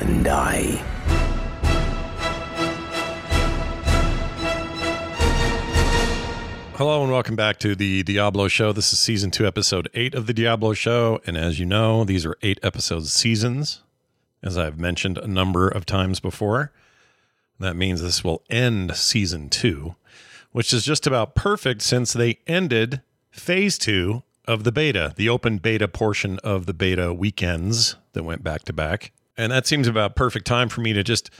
and die. Hello and welcome back to the Diablo Show. This is season two, episode eight of the Diablo Show. And as you know, these are eight episodes seasons, as I've mentioned a number of times before. That means this will end season two, which is just about perfect since they ended phase two of the beta, the open beta portion of the beta weekends that went back to back. And that seems about perfect time for me to just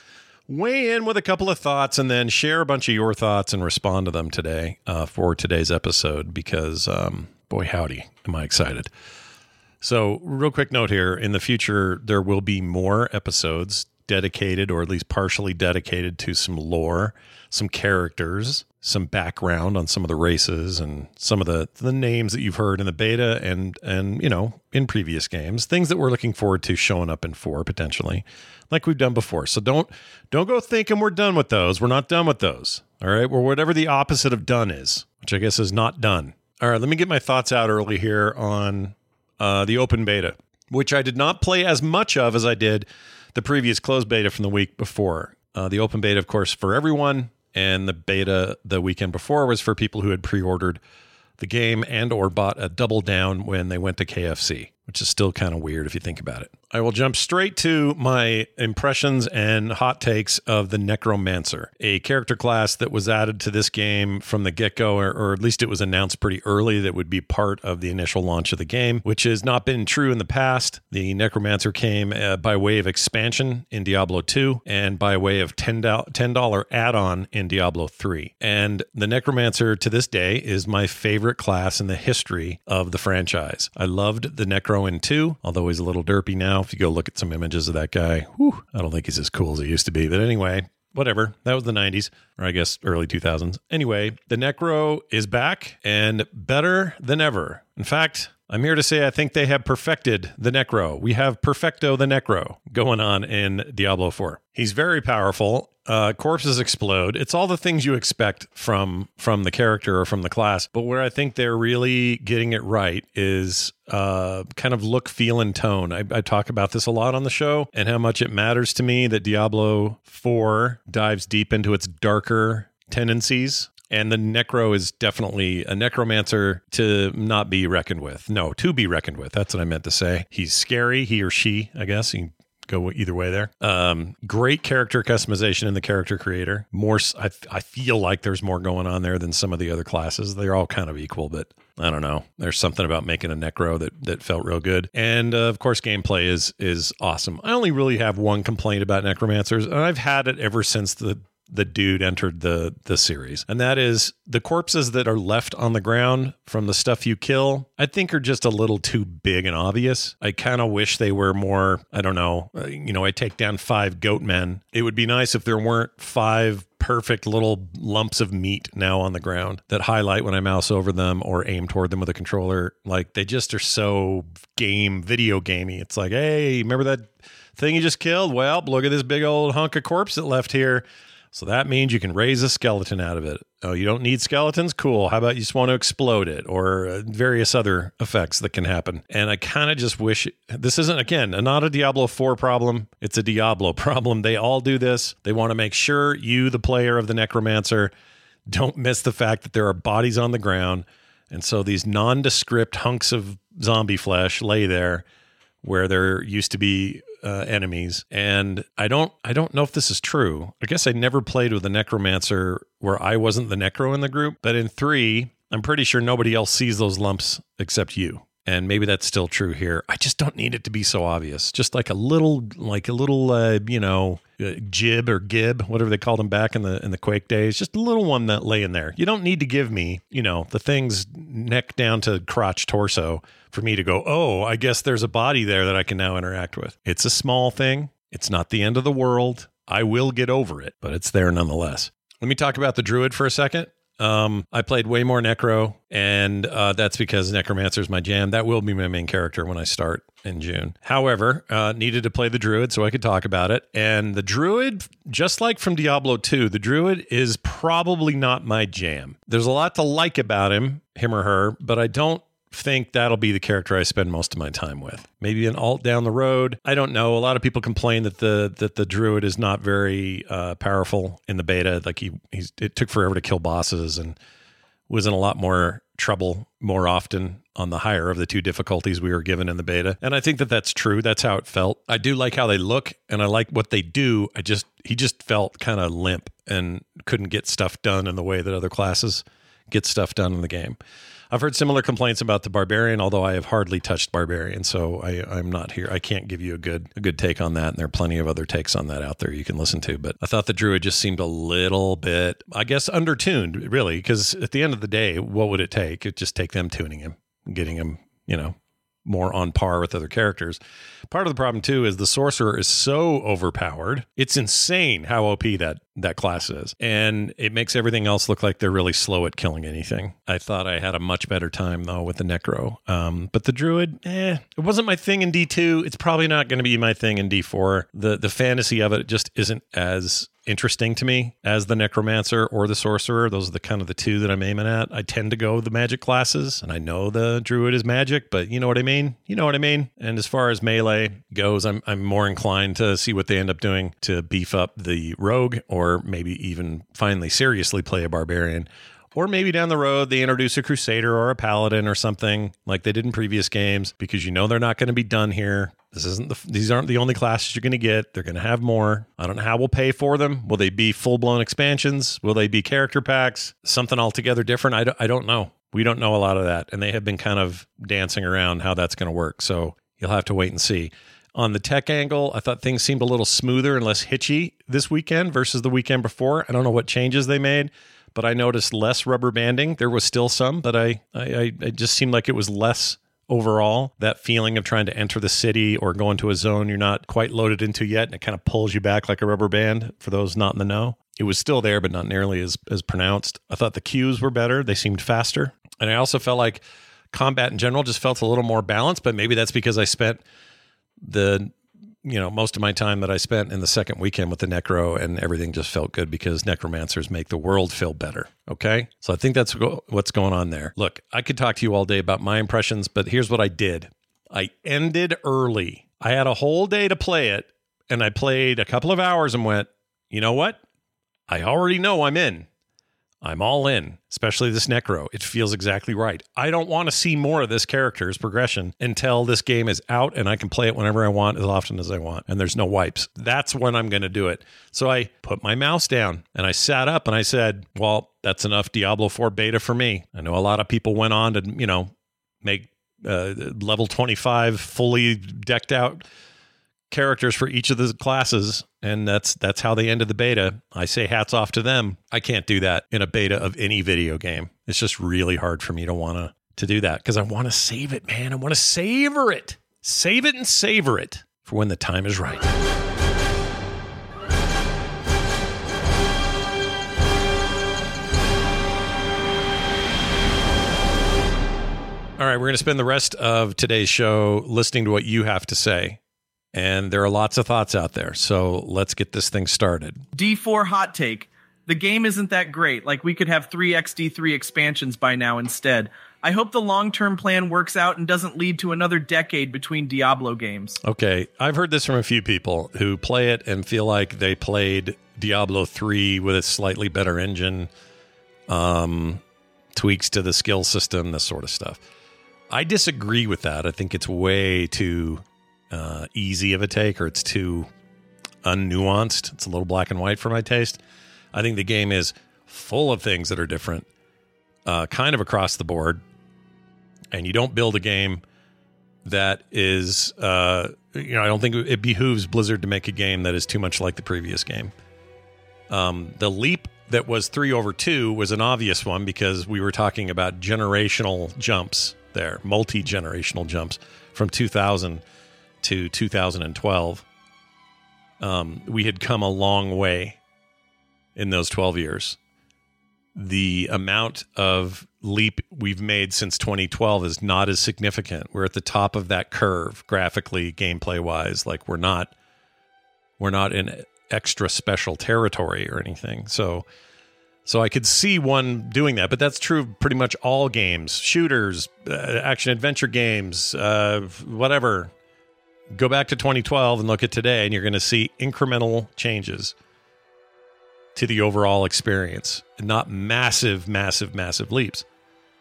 weigh in with a couple of thoughts and then share a bunch of your thoughts and respond to them today uh, for today's episode because, um, boy, howdy, am I excited. So, real quick note here in the future, there will be more episodes dedicated or at least partially dedicated to some lore, some characters, some background on some of the races and some of the the names that you've heard in the beta and and you know in previous games things that we're looking forward to showing up in 4 potentially like we've done before. So don't don't go thinking we're done with those. We're not done with those. All right? We're whatever the opposite of done is which i guess is not done. All right let me get my thoughts out early here on uh, the open beta which i did not play as much of as i did the previous closed beta from the week before. Uh, the open beta of course for everyone and the beta the weekend before was for people who had pre-ordered the game and or bought a double down when they went to KFC, which is still kind of weird if you think about it. I will jump straight to my impressions and hot takes of the Necromancer, a character class that was added to this game from the get go, or, or, at least it was announced pretty early that would be part of the initial launch of the game, which has not been true in the past. The Necromancer came uh, by way of expansion in Diablo 2 and by way of $10, add on in Diablo 3. And the Necromancer to this day is my favorite class in the history of the franchise. I loved the Necro in 2, although he's a little derpy now now. If you go look at some images of that guy, whew, I don't think he's as cool as he used to be. But anyway, whatever. That was the 90s, or I guess early 2000s. Anyway, the Necro is back and better than ever. In fact, I'm here to say I think they have perfected the Necro. We have Perfecto the Necro going on in Diablo 4. He's very powerful. Uh, corpses explode. It's all the things you expect from from the character or from the class. But where I think they're really getting it right is uh, kind of look, feel, and tone. I, I talk about this a lot on the show and how much it matters to me that Diablo 4 dives deep into its darker tendencies and the necro is definitely a necromancer to not be reckoned with. No, to be reckoned with. That's what I meant to say. He's scary, he or she, I guess. You go either way there. Um, great character customization in the character creator. More, I, I feel like there's more going on there than some of the other classes. They're all kind of equal, but I don't know. There's something about making a necro that that felt real good. And uh, of course, gameplay is is awesome. I only really have one complaint about necromancers, and I've had it ever since the the dude entered the the series and that is the corpses that are left on the ground from the stuff you kill i think are just a little too big and obvious i kind of wish they were more i don't know uh, you know i take down five goat men it would be nice if there weren't five perfect little lumps of meat now on the ground that highlight when I mouse over them or aim toward them with a controller. Like they just are so game, video gamey. It's like, hey, remember that thing you just killed? Well, look at this big old hunk of corpse that left here. So that means you can raise a skeleton out of it. Oh, you don't need skeletons? Cool. How about you just want to explode it or uh, various other effects that can happen? And I kind of just wish this isn't, again, not a Diablo 4 problem. It's a Diablo problem. They all do this. They want to make sure you, the player of the Necromancer, don't miss the fact that there are bodies on the ground. And so these nondescript hunks of zombie flesh lay there where there used to be uh, enemies. And i don't i don't know if this is true. I guess i never played with a necromancer where i wasn't the necro in the group but in three i'm pretty sure nobody else sees those lumps except you and maybe that's still true here. I just don't need it to be so obvious. Just like a little, like a little, uh, you know, uh, jib or gib, whatever they called them back in the in the Quake days. Just a little one that lay in there. You don't need to give me, you know, the things neck down to crotch torso for me to go. Oh, I guess there's a body there that I can now interact with. It's a small thing. It's not the end of the world. I will get over it, but it's there nonetheless. Let me talk about the druid for a second. Um, I played way more Necro, and uh, that's because Necromancer is my jam. That will be my main character when I start in June. However, uh, needed to play the Druid so I could talk about it. And the Druid, just like from Diablo 2, the Druid is probably not my jam. There's a lot to like about him, him or her, but I don't think that'll be the character I spend most of my time with. Maybe an alt down the road. I don't know. A lot of people complain that the that the druid is not very uh, powerful in the beta. Like he he's it took forever to kill bosses and was in a lot more trouble more often on the higher of the two difficulties we were given in the beta. And I think that that's true. That's how it felt. I do like how they look and I like what they do. I just he just felt kind of limp and couldn't get stuff done in the way that other classes get stuff done in the game. I've heard similar complaints about the barbarian, although I have hardly touched barbarian, so I, I'm not here. I can't give you a good a good take on that, and there are plenty of other takes on that out there you can listen to. But I thought the druid just seemed a little bit, I guess, undertuned, really, because at the end of the day, what would it take? It just take them tuning him, getting him, you know, more on par with other characters. Part of the problem too is the sorcerer is so overpowered. It's insane how OP that that class is. And it makes everything else look like they're really slow at killing anything. I thought I had a much better time though with the necro. Um, but the druid, eh, it wasn't my thing in D2. It's probably not going to be my thing in D4. The the fantasy of it just isn't as interesting to me as the necromancer or the sorcerer. Those are the kind of the two that I'm aiming at. I tend to go the magic classes, and I know the druid is magic, but you know what I mean. You know what I mean. And as far as melee goes, I'm I'm more inclined to see what they end up doing to beef up the rogue, or maybe even finally seriously play a barbarian. Or maybe down the road, they introduce a crusader or a paladin or something like they did in previous games because you know they're not going to be done here. This isn't the, these aren't the only classes you're going to get. They're going to have more. I don't know how we'll pay for them. Will they be full blown expansions? Will they be character packs? Something altogether different? I don't, I don't know. We don't know a lot of that. And they have been kind of dancing around how that's going to work. So you'll have to wait and see. On the tech angle, I thought things seemed a little smoother and less hitchy this weekend versus the weekend before. I don't know what changes they made, but I noticed less rubber banding. There was still some, but I, I, I just seemed like it was less overall. That feeling of trying to enter the city or go into a zone you're not quite loaded into yet, and it kind of pulls you back like a rubber band for those not in the know. It was still there, but not nearly as, as pronounced. I thought the queues were better. They seemed faster. And I also felt like combat in general just felt a little more balanced, but maybe that's because I spent the you know most of my time that I spent in the second weekend with the necro and everything just felt good because necromancers make the world feel better. Okay, so I think that's what's going on there. Look, I could talk to you all day about my impressions, but here's what I did: I ended early. I had a whole day to play it, and I played a couple of hours and went, you know what? I already know I'm in. I'm all in, especially this Necro. It feels exactly right. I don't want to see more of this character's progression until this game is out and I can play it whenever I want, as often as I want, and there's no wipes. That's when I'm going to do it. So I put my mouse down and I sat up and I said, Well, that's enough Diablo 4 beta for me. I know a lot of people went on to, you know, make uh, level 25 fully decked out characters for each of the classes and that's that's how they ended the beta. I say hats off to them. I can't do that in a beta of any video game. It's just really hard for me to want to to do that because i want to save it man. I want to savor it. Save it and savor it for when the time is right. All right, we're going to spend the rest of today's show listening to what you have to say and there are lots of thoughts out there. So let's get this thing started. D4 hot take. The game isn't that great. Like we could have 3xD3 expansions by now instead. I hope the long term plan works out and doesn't lead to another decade between Diablo games. Okay. I've heard this from a few people who play it and feel like they played Diablo 3 with a slightly better engine, um, tweaks to the skill system, this sort of stuff. I disagree with that. I think it's way too uh, easy of a take or it's too unnuanced. It's a little black and white for my taste. I think the game is full of things that are different, uh, kind of across the board. And you don't build a game that is, uh, you know, I don't think it behooves Blizzard to make a game that is too much like the previous game. Um, the leap that was three over two was an obvious one because we were talking about generational jumps there, multi generational jumps from 2000 to 2012. Um, we had come a long way in those 12 years. The amount of leap we've made since 2012 is not as significant. We're at the top of that curve graphically, gameplay wise. Like we're not we're not in extra special territory or anything. So so I could see one doing that, but that's true of pretty much all games, shooters, uh, action adventure games, uh, whatever. Go back to 2012 and look at today, and you're going to see incremental changes to the overall experience, and not massive, massive, massive leaps.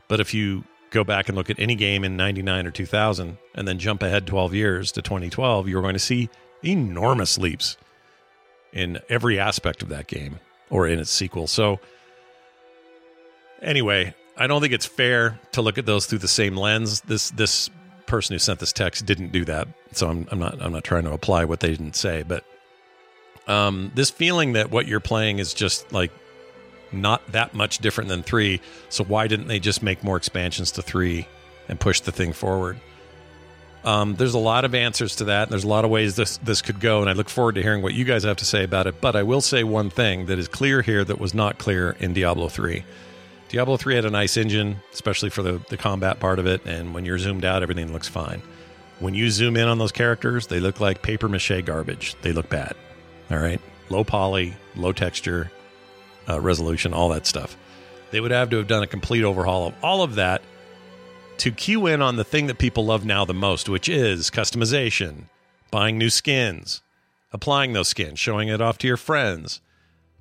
But if you go back and look at any game in 99 or 2000 and then jump ahead 12 years to 2012, you're going to see enormous leaps in every aspect of that game or in its sequel. So, anyway, I don't think it's fair to look at those through the same lens. This this person who sent this text didn't do that, so I'm, I'm not I'm not trying to apply what they didn't say. But um, this feeling that what you're playing is just like not that much different than three. So why didn't they just make more expansions to three and push the thing forward? Um, there's a lot of answers to that. And there's a lot of ways this this could go, and I look forward to hearing what you guys have to say about it. But I will say one thing that is clear here that was not clear in Diablo three. Diablo 3 had a nice engine, especially for the, the combat part of it. And when you're zoomed out, everything looks fine. When you zoom in on those characters, they look like paper mache garbage. They look bad. All right. Low poly, low texture, uh, resolution, all that stuff. They would have to have done a complete overhaul of all of that to cue in on the thing that people love now the most, which is customization, buying new skins, applying those skins, showing it off to your friends,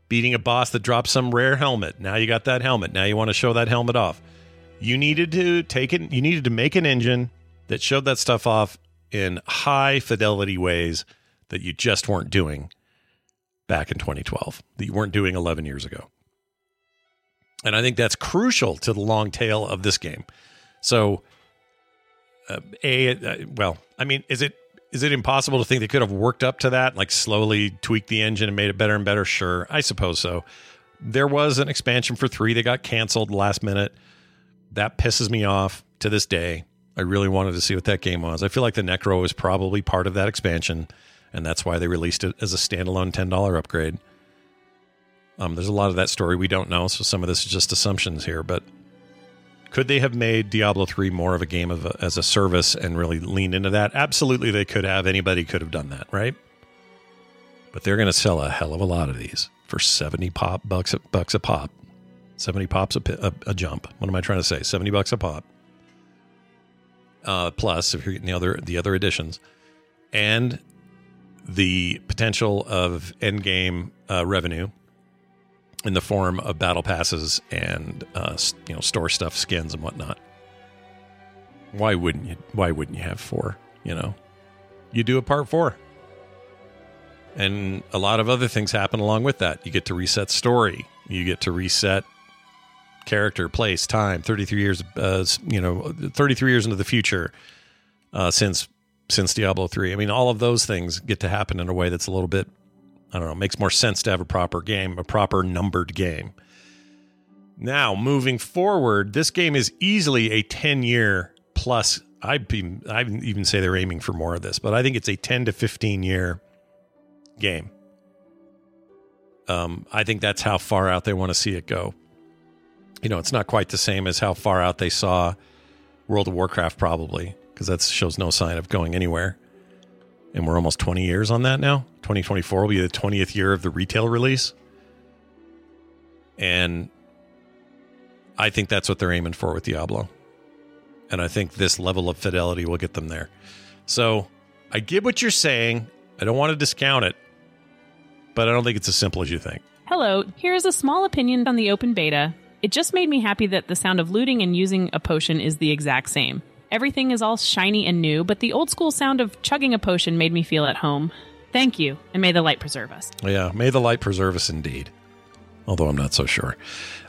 beating a boss that drops some rare helmet. Now you got that helmet. Now you want to show that helmet off. You needed to take it, you needed to make an engine that showed that stuff off in high fidelity ways that you just weren't doing back in 2012, that you weren't doing 11 years ago. And I think that's crucial to the long tail of this game. So, uh, a uh, well, I mean, is it is it impossible to think they could have worked up to that, like slowly tweaked the engine and made it better and better? Sure, I suppose so. There was an expansion for three that got canceled last minute. That pisses me off to this day. I really wanted to see what that game was. I feel like the Necro is probably part of that expansion, and that's why they released it as a standalone ten dollar upgrade. Um, there's a lot of that story we don't know, so some of this is just assumptions here. But could they have made Diablo 3 more of a game of a, as a service and really leaned into that? Absolutely, they could have. Anybody could have done that, right? But they're going to sell a hell of a lot of these for 70 pop bucks a, bucks a pop. 70 pops a, a, a jump. What am I trying to say? 70 bucks a pop. Uh, plus, if you're getting the other the other editions, and the potential of end game uh, revenue in the form of battle passes and uh, you know store stuff, skins and whatnot. Why wouldn't you? Why wouldn't you have four? You know, you do a part four, and a lot of other things happen along with that. You get to reset story. You get to reset character, place, time. Thirty three years, uh, you know, thirty three years into the future uh, since since Diablo three. I mean, all of those things get to happen in a way that's a little bit I don't know, makes more sense to have a proper game, a proper numbered game. Now, moving forward, this game is easily a 10 year plus. I'd, be, I'd even say they're aiming for more of this, but I think it's a 10 to 15 year game. Um, I think that's how far out they want to see it go. You know, it's not quite the same as how far out they saw World of Warcraft, probably, because that shows no sign of going anywhere and we're almost 20 years on that now. 2024 will be the 20th year of the retail release. And I think that's what they're aiming for with Diablo. And I think this level of fidelity will get them there. So I get what you're saying. I don't want to discount it, but I don't think it's as simple as you think. Hello, here is a small opinion on the open beta. It just made me happy that the sound of looting and using a potion is the exact same. Everything is all shiny and new, but the old school sound of chugging a potion made me feel at home. Thank you, and may the light preserve us. Yeah, may the light preserve us indeed. Although I'm not so sure.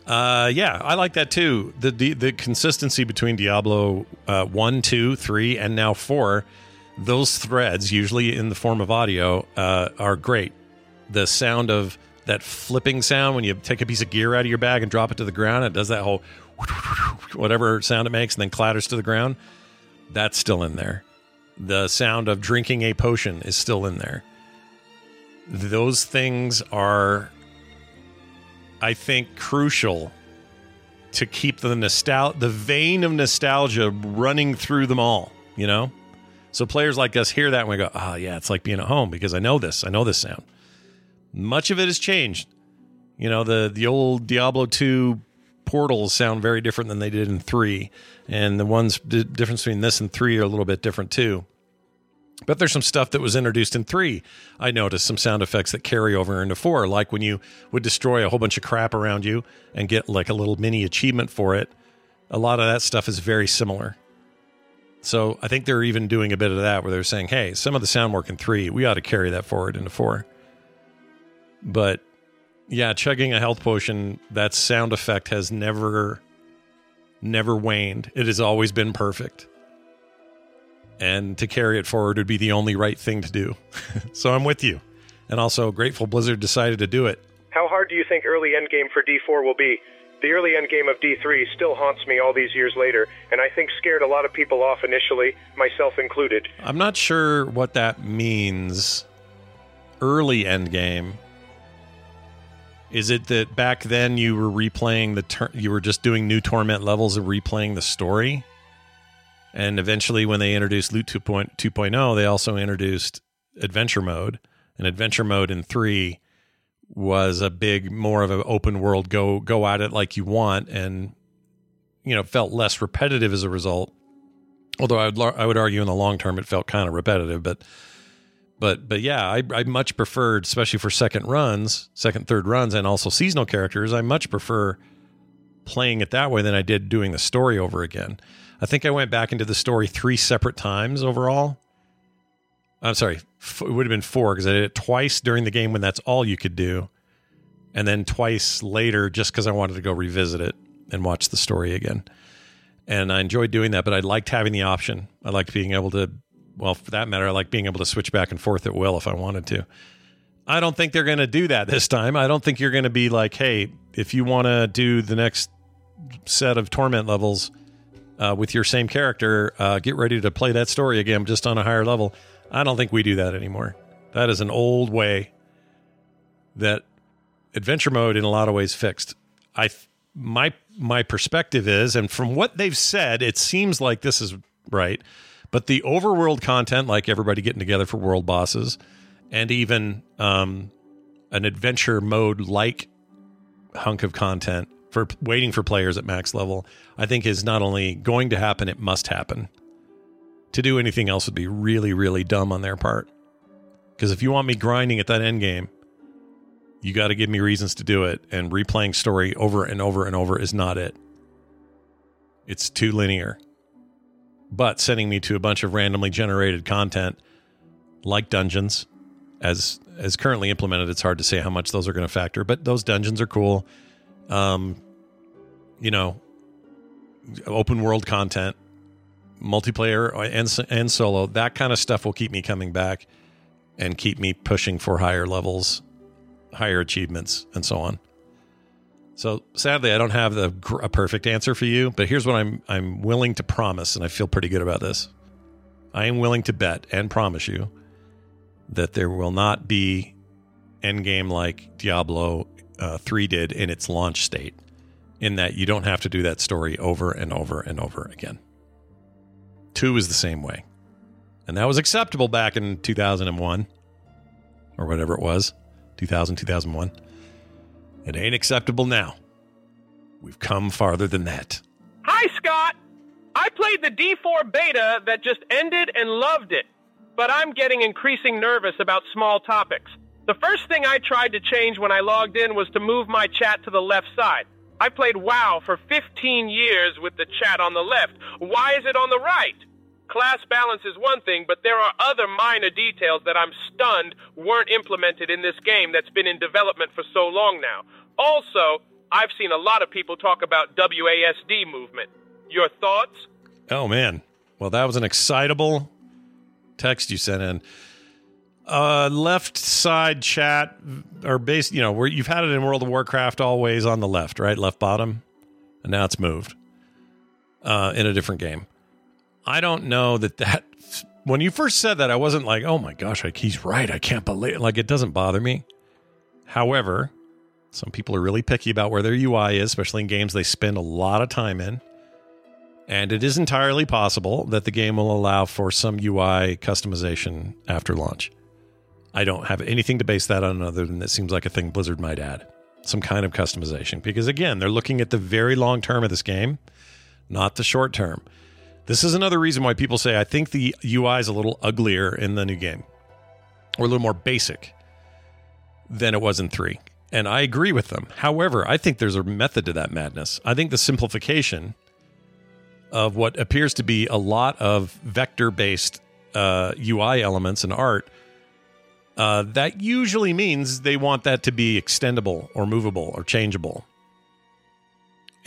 Uh, yeah, I like that too. The the, the consistency between Diablo uh, 1, 2, 3, and now 4, those threads, usually in the form of audio, uh, are great. The sound of that flipping sound when you take a piece of gear out of your bag and drop it to the ground, it does that whole whatever sound it makes and then clatters to the ground, that's still in there. The sound of drinking a potion is still in there. those things are, I think, crucial to keep the nostal the vein of nostalgia running through them all. You know, so players like us hear that and we go, "Oh yeah, it's like being at home because I know this. I know this sound." Much of it has changed. You know, the the old Diablo two portals sound very different than they did in three, and the ones the difference between this and three are a little bit different too. But there's some stuff that was introduced in three. I noticed some sound effects that carry over into four, like when you would destroy a whole bunch of crap around you and get like a little mini achievement for it. A lot of that stuff is very similar. So I think they're even doing a bit of that where they're saying, hey, some of the sound work in three, we ought to carry that forward into four. But yeah, chugging a health potion, that sound effect has never, never waned. It has always been perfect and to carry it forward would be the only right thing to do. so I'm with you. And also, grateful Blizzard decided to do it. How hard do you think early endgame for D4 will be? The early endgame of D3 still haunts me all these years later, and I think scared a lot of people off initially, myself included. I'm not sure what that means. Early endgame. Is it that back then you were replaying the you were just doing new torment levels and replaying the story? And eventually, when they introduced Loot 2.0, they also introduced Adventure Mode. And Adventure Mode in three was a big, more of an open world go go at it like you want, and you know felt less repetitive as a result. Although I would I would argue in the long term it felt kind of repetitive, but but but yeah, I, I much preferred, especially for second runs, second third runs, and also seasonal characters. I much prefer playing it that way than I did doing the story over again. I think I went back into the story three separate times overall. I'm sorry, f- it would have been four because I did it twice during the game when that's all you could do, and then twice later just because I wanted to go revisit it and watch the story again. And I enjoyed doing that, but I liked having the option. I liked being able to, well, for that matter, I like being able to switch back and forth at will if I wanted to. I don't think they're going to do that this time. I don't think you're going to be like, hey, if you want to do the next set of torment levels, uh, with your same character, uh, get ready to play that story again, just on a higher level. I don't think we do that anymore. That is an old way that adventure mode, in a lot of ways, fixed. I my my perspective is, and from what they've said, it seems like this is right. But the overworld content, like everybody getting together for world bosses, and even um, an adventure mode like hunk of content for waiting for players at max level, I think is not only going to happen, it must happen. To do anything else would be really, really dumb on their part. Because if you want me grinding at that end game, you got to give me reasons to do it. And replaying story over and over and over is not it. It's too linear. But sending me to a bunch of randomly generated content like dungeons, as as currently implemented, it's hard to say how much those are going to factor. But those dungeons are cool um, you know, open world content, multiplayer and and solo. That kind of stuff will keep me coming back and keep me pushing for higher levels, higher achievements, and so on. So sadly, I don't have the a perfect answer for you, but here's what I'm I'm willing to promise, and I feel pretty good about this. I am willing to bet and promise you that there will not be endgame like Diablo uh, 3 did in its launch state, in that you don't have to do that story over and over and over again. 2 is the same way. And that was acceptable back in 2001 or whatever it was 2000, 2001. It ain't acceptable now. We've come farther than that. Hi, Scott. I played the D4 beta that just ended and loved it, but I'm getting increasing nervous about small topics. The first thing I tried to change when I logged in was to move my chat to the left side. I played WoW for 15 years with the chat on the left. Why is it on the right? Class balance is one thing, but there are other minor details that I'm stunned weren't implemented in this game that's been in development for so long now. Also, I've seen a lot of people talk about WASD movement. Your thoughts? Oh, man. Well, that was an excitable text you sent in uh, left side chat or base, you know, where you've had it in World of Warcraft always on the left, right? Left bottom. And now it's moved uh, in a different game. I don't know that that when you first said that, I wasn't like, oh my gosh, like he's right. I can't believe like it doesn't bother me. However, some people are really picky about where their UI is, especially in games they spend a lot of time in. And it is entirely possible that the game will allow for some UI customization after launch. I don't have anything to base that on other than it seems like a thing Blizzard might add. Some kind of customization. Because again, they're looking at the very long term of this game, not the short term. This is another reason why people say I think the UI is a little uglier in the new game or a little more basic than it was in 3. And I agree with them. However, I think there's a method to that madness. I think the simplification of what appears to be a lot of vector based uh, UI elements and art, uh, that usually means they want that to be extendable or movable or changeable.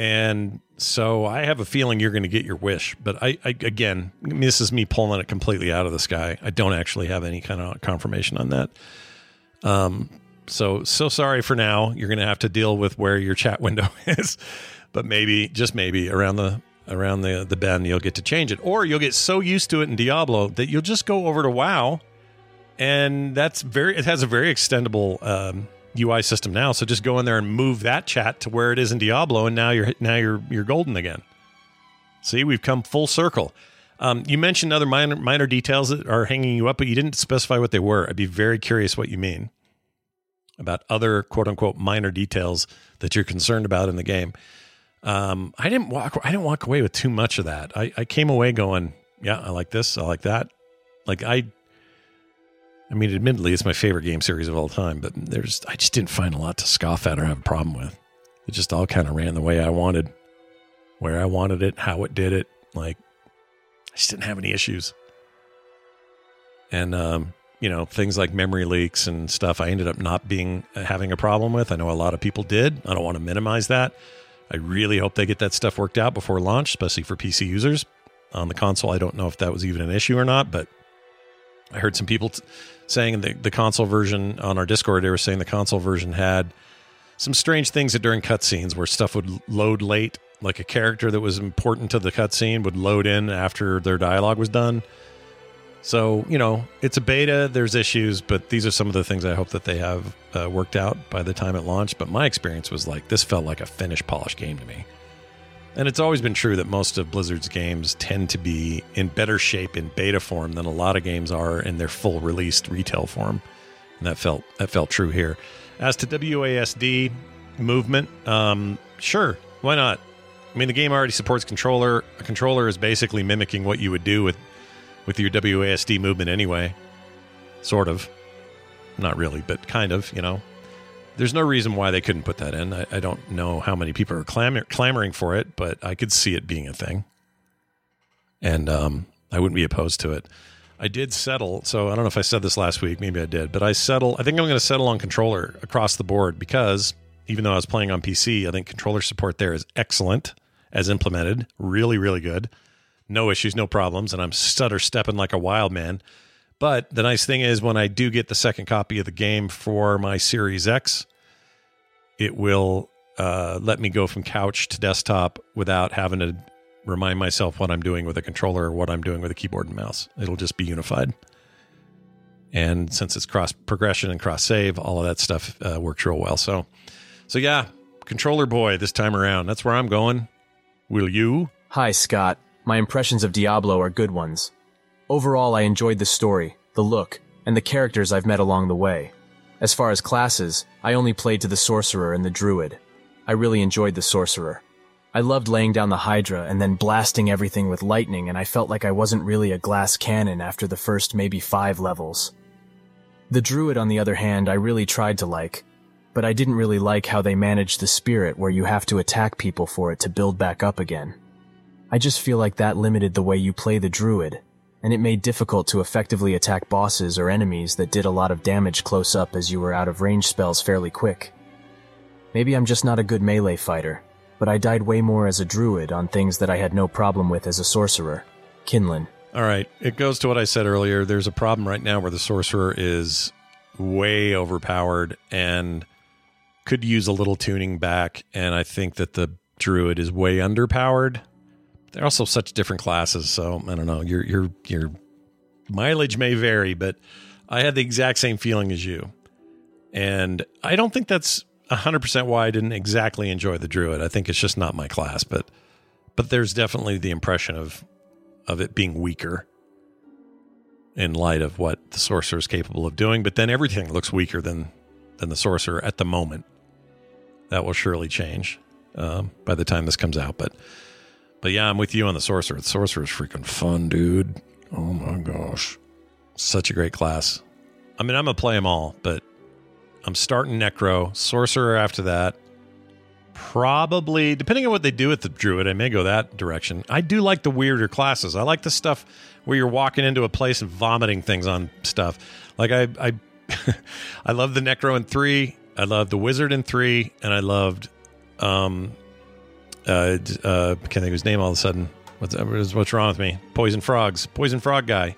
And so I have a feeling you're going to get your wish. But I, I, again, this is me pulling it completely out of the sky. I don't actually have any kind of confirmation on that. Um, so so sorry for now. You're going to have to deal with where your chat window is. But maybe, just maybe, around the around the the bend, you'll get to change it, or you'll get so used to it in Diablo that you'll just go over to WoW, and that's very. It has a very extendable um, UI system now. So just go in there and move that chat to where it is in Diablo, and now you're now you're you're golden again. See, we've come full circle. Um, you mentioned other minor minor details that are hanging you up, but you didn't specify what they were. I'd be very curious what you mean about other quote unquote minor details that you're concerned about in the game. Um, I didn't walk. I didn't walk away with too much of that. I, I came away going, yeah, I like this. I like that. Like I, I mean, admittedly, it's my favorite game series of all time. But there's, I just didn't find a lot to scoff at or have a problem with. It just all kind of ran the way I wanted, where I wanted it, how it did it. Like, I just didn't have any issues. And um, you know things like memory leaks and stuff i ended up not being uh, having a problem with i know a lot of people did i don't want to minimize that i really hope they get that stuff worked out before launch especially for pc users on the console i don't know if that was even an issue or not but i heard some people t- saying the, the console version on our discord they were saying the console version had some strange things that during cutscenes where stuff would load late like a character that was important to the cutscene would load in after their dialogue was done so, you know, it's a beta, there's issues, but these are some of the things I hope that they have uh, worked out by the time it launched. But my experience was like, this felt like a finished, polished game to me. And it's always been true that most of Blizzard's games tend to be in better shape in beta form than a lot of games are in their full released retail form. And that felt that felt true here. As to WASD movement, um, sure, why not? I mean, the game already supports controller. A controller is basically mimicking what you would do with with your WASD movement anyway. Sort of. Not really, but kind of, you know. There's no reason why they couldn't put that in. I, I don't know how many people are clamor, clamoring for it, but I could see it being a thing. And um, I wouldn't be opposed to it. I did settle. So I don't know if I said this last week. Maybe I did. But I settle. I think I'm going to settle on controller across the board because even though I was playing on PC, I think controller support there is excellent as implemented. Really, really good no issues, no problems, and I'm stutter stepping like a wild man. But the nice thing is, when I do get the second copy of the game for my Series X, it will uh, let me go from couch to desktop without having to remind myself what I'm doing with a controller or what I'm doing with a keyboard and mouse. It'll just be unified. And since it's cross progression and cross save, all of that stuff uh, works real well. So, so yeah, controller boy this time around. That's where I'm going. Will you? Hi, Scott. My impressions of Diablo are good ones. Overall, I enjoyed the story, the look, and the characters I've met along the way. As far as classes, I only played to the Sorcerer and the Druid. I really enjoyed the Sorcerer. I loved laying down the Hydra and then blasting everything with lightning, and I felt like I wasn't really a glass cannon after the first maybe five levels. The Druid, on the other hand, I really tried to like, but I didn't really like how they managed the spirit where you have to attack people for it to build back up again. I just feel like that limited the way you play the druid, and it made difficult to effectively attack bosses or enemies that did a lot of damage close up as you were out of range spells fairly quick. Maybe I'm just not a good melee fighter, but I died way more as a druid on things that I had no problem with as a sorcerer. Kinlan. All right. It goes to what I said earlier. There's a problem right now where the sorcerer is way overpowered and could use a little tuning back. And I think that the druid is way underpowered they're also such different classes. So I don't know. You're you're you're mileage may vary, but I had the exact same feeling as you. And I don't think that's 100% why I didn't exactly enjoy the druid. I think it's just not my class, but but there's definitely the impression of of it being weaker in light of what the sorcerer is capable of doing, but then everything looks weaker than than the sorcerer at the moment. That will surely change um, by the time this comes out, but but yeah, I'm with you on the sorcerer. The sorcerer is freaking fun, dude. Oh my gosh. Such a great class. I mean, I'm to play them all, but I'm starting Necro, Sorcerer after that. Probably, depending on what they do with the Druid, I may go that direction. I do like the weirder classes. I like the stuff where you're walking into a place and vomiting things on stuff. Like, I, I, I love the Necro in three. I love the Wizard in three, and I loved, um, uh, uh, can't think of his name all of a sudden. What's what's wrong with me? Poison frogs, poison frog guy,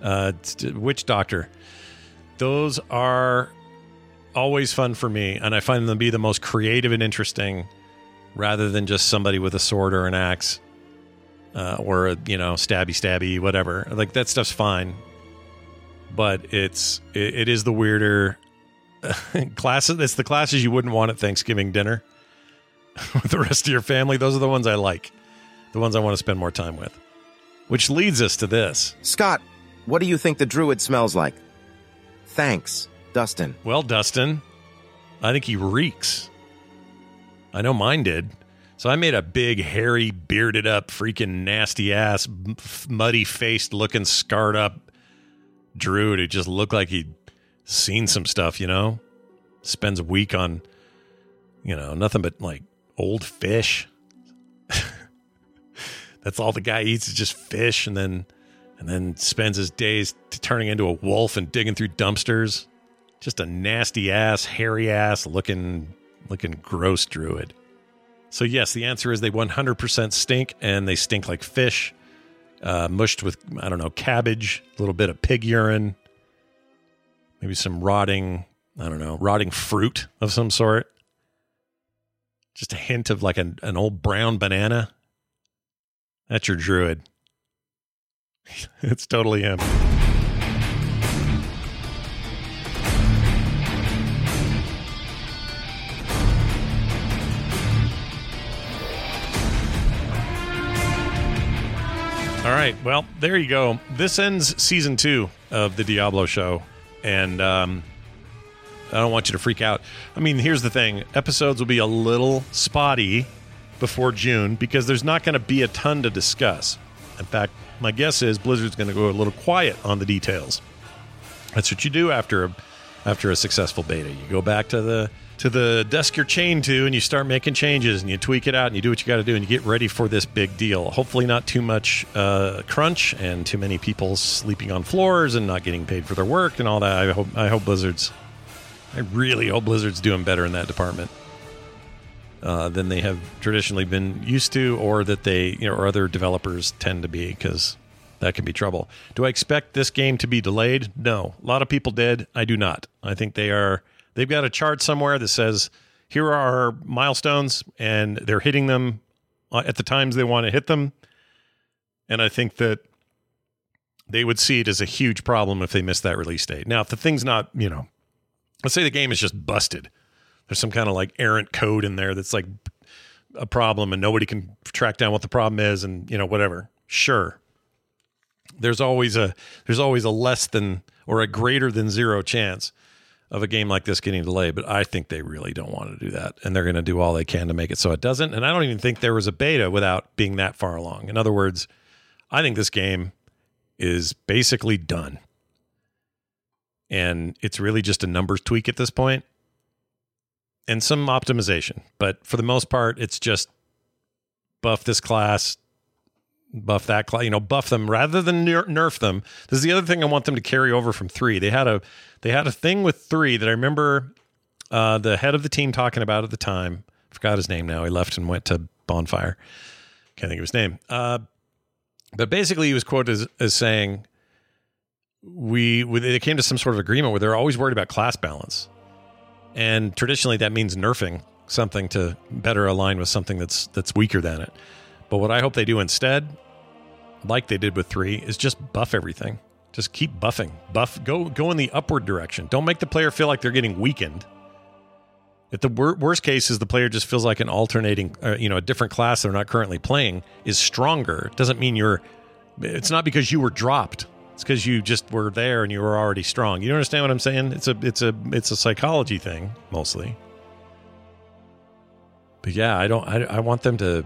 uh, witch doctor. Those are always fun for me, and I find them to be the most creative and interesting, rather than just somebody with a sword or an axe, uh, or you know stabby stabby whatever. Like that stuff's fine, but it's it, it is the weirder classes. It's the classes you wouldn't want at Thanksgiving dinner with the rest of your family. Those are the ones I like, the ones I want to spend more time with. Which leads us to this. Scott, what do you think the druid smells like? Thanks. Dustin. Well, Dustin, I think he reeks. I know mine did. So I made a big, hairy, bearded up, freaking nasty ass, muddy faced looking, scarred up druid who just looked like he'd seen some stuff, you know? Spends a week on, you know, nothing but like old fish. That's all the guy eats is just fish and then and then spends his days turning into a wolf and digging through dumpsters. Just a nasty ass, hairy ass looking looking gross druid. So yes, the answer is they 100% stink and they stink like fish, uh, mushed with I don't know cabbage, a little bit of pig urine, maybe some rotting I don't know rotting fruit of some sort. Just a hint of like an, an old brown banana. That's your druid. it's totally him. All right. Well, there you go. This ends season two of the Diablo show. And um, I don't want you to freak out. I mean, here's the thing episodes will be a little spotty before June because there's not going to be a ton to discuss. In fact, my guess is Blizzard's going to go a little quiet on the details. That's what you do after a, after a successful beta. You go back to the to the desk you're chained to and you start making changes and you tweak it out and you do what you got to do and you get ready for this big deal. Hopefully, not too much uh, crunch and too many people sleeping on floors and not getting paid for their work and all that. I hope I hope Blizzard's. I really hope Blizzard's doing better in that department uh, than they have traditionally been used to, or that they you know or other developers tend to be because that can be trouble. Do I expect this game to be delayed? No. A lot of people did. I do not. I think they are They've got a chart somewhere that says here are our milestones, and they're hitting them uh, at the times they want to hit them. And I think that they would see it as a huge problem if they missed that release date. Now, if the thing's not, you know, let's say the game is just busted, there's some kind of like errant code in there that's like a problem and nobody can track down what the problem is and, you know, whatever. Sure. There's always a there's always a less than or a greater than zero chance of a game like this getting delayed, but I think they really don't want to do that. And they're going to do all they can to make it so it doesn't. And I don't even think there was a beta without being that far along. In other words, I think this game is basically done. And it's really just a numbers tweak at this point and some optimization. But for the most part, it's just buff this class, buff that class, you know, buff them rather than nerf them. This is the other thing I want them to carry over from three. They had a they had a thing with three that I remember uh, the head of the team talking about at the time. I forgot his name now. He left and went to Bonfire. Can't think of his name. Uh, but basically, he was quoted as, as saying, "We they came to some sort of agreement where they're always worried about class balance, and traditionally that means nerfing something to better align with something that's that's weaker than it." But what I hope they do instead, like they did with three, is just buff everything. Just keep buffing. Buff. Go go in the upward direction. Don't make the player feel like they're getting weakened. If the wor- worst case is the player just feels like an alternating, uh, you know, a different class they're not currently playing is stronger, doesn't mean you're. It's not because you were dropped. It's because you just were there and you were already strong. You understand what I'm saying? It's a it's a it's a psychology thing mostly. But yeah, I don't. I, I want them to.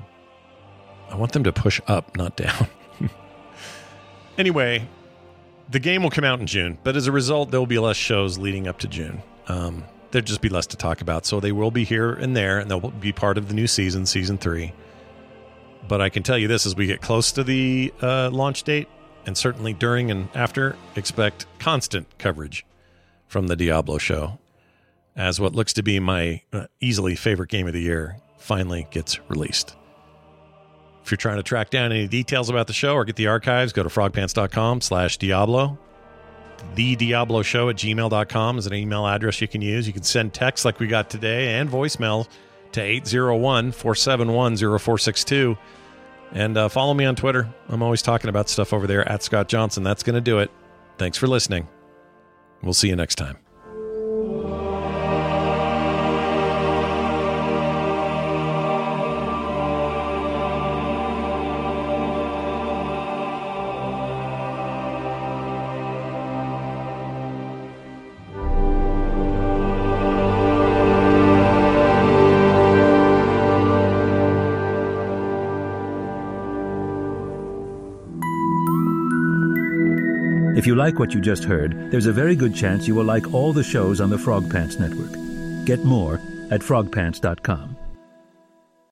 I want them to push up, not down. anyway, the game will come out in June, but as a result, there will be less shows leading up to June. Um, there'll just be less to talk about. So they will be here and there, and they'll be part of the new season, season three. But I can tell you this: as we get close to the uh, launch date, and certainly during and after, expect constant coverage from the Diablo show, as what looks to be my uh, easily favorite game of the year finally gets released. If you're trying to track down any details about the show or get the archives, go to frogpants.com slash Diablo. The Diablo Show at gmail.com is an email address you can use. You can send text like we got today and voicemail to 801 471 0462. And uh, follow me on Twitter. I'm always talking about stuff over there at Scott Johnson. That's going to do it. Thanks for listening. We'll see you next time. If you like what you just heard, there's a very good chance you will like all the shows on the Frog Pants Network. Get more at frogpants.com.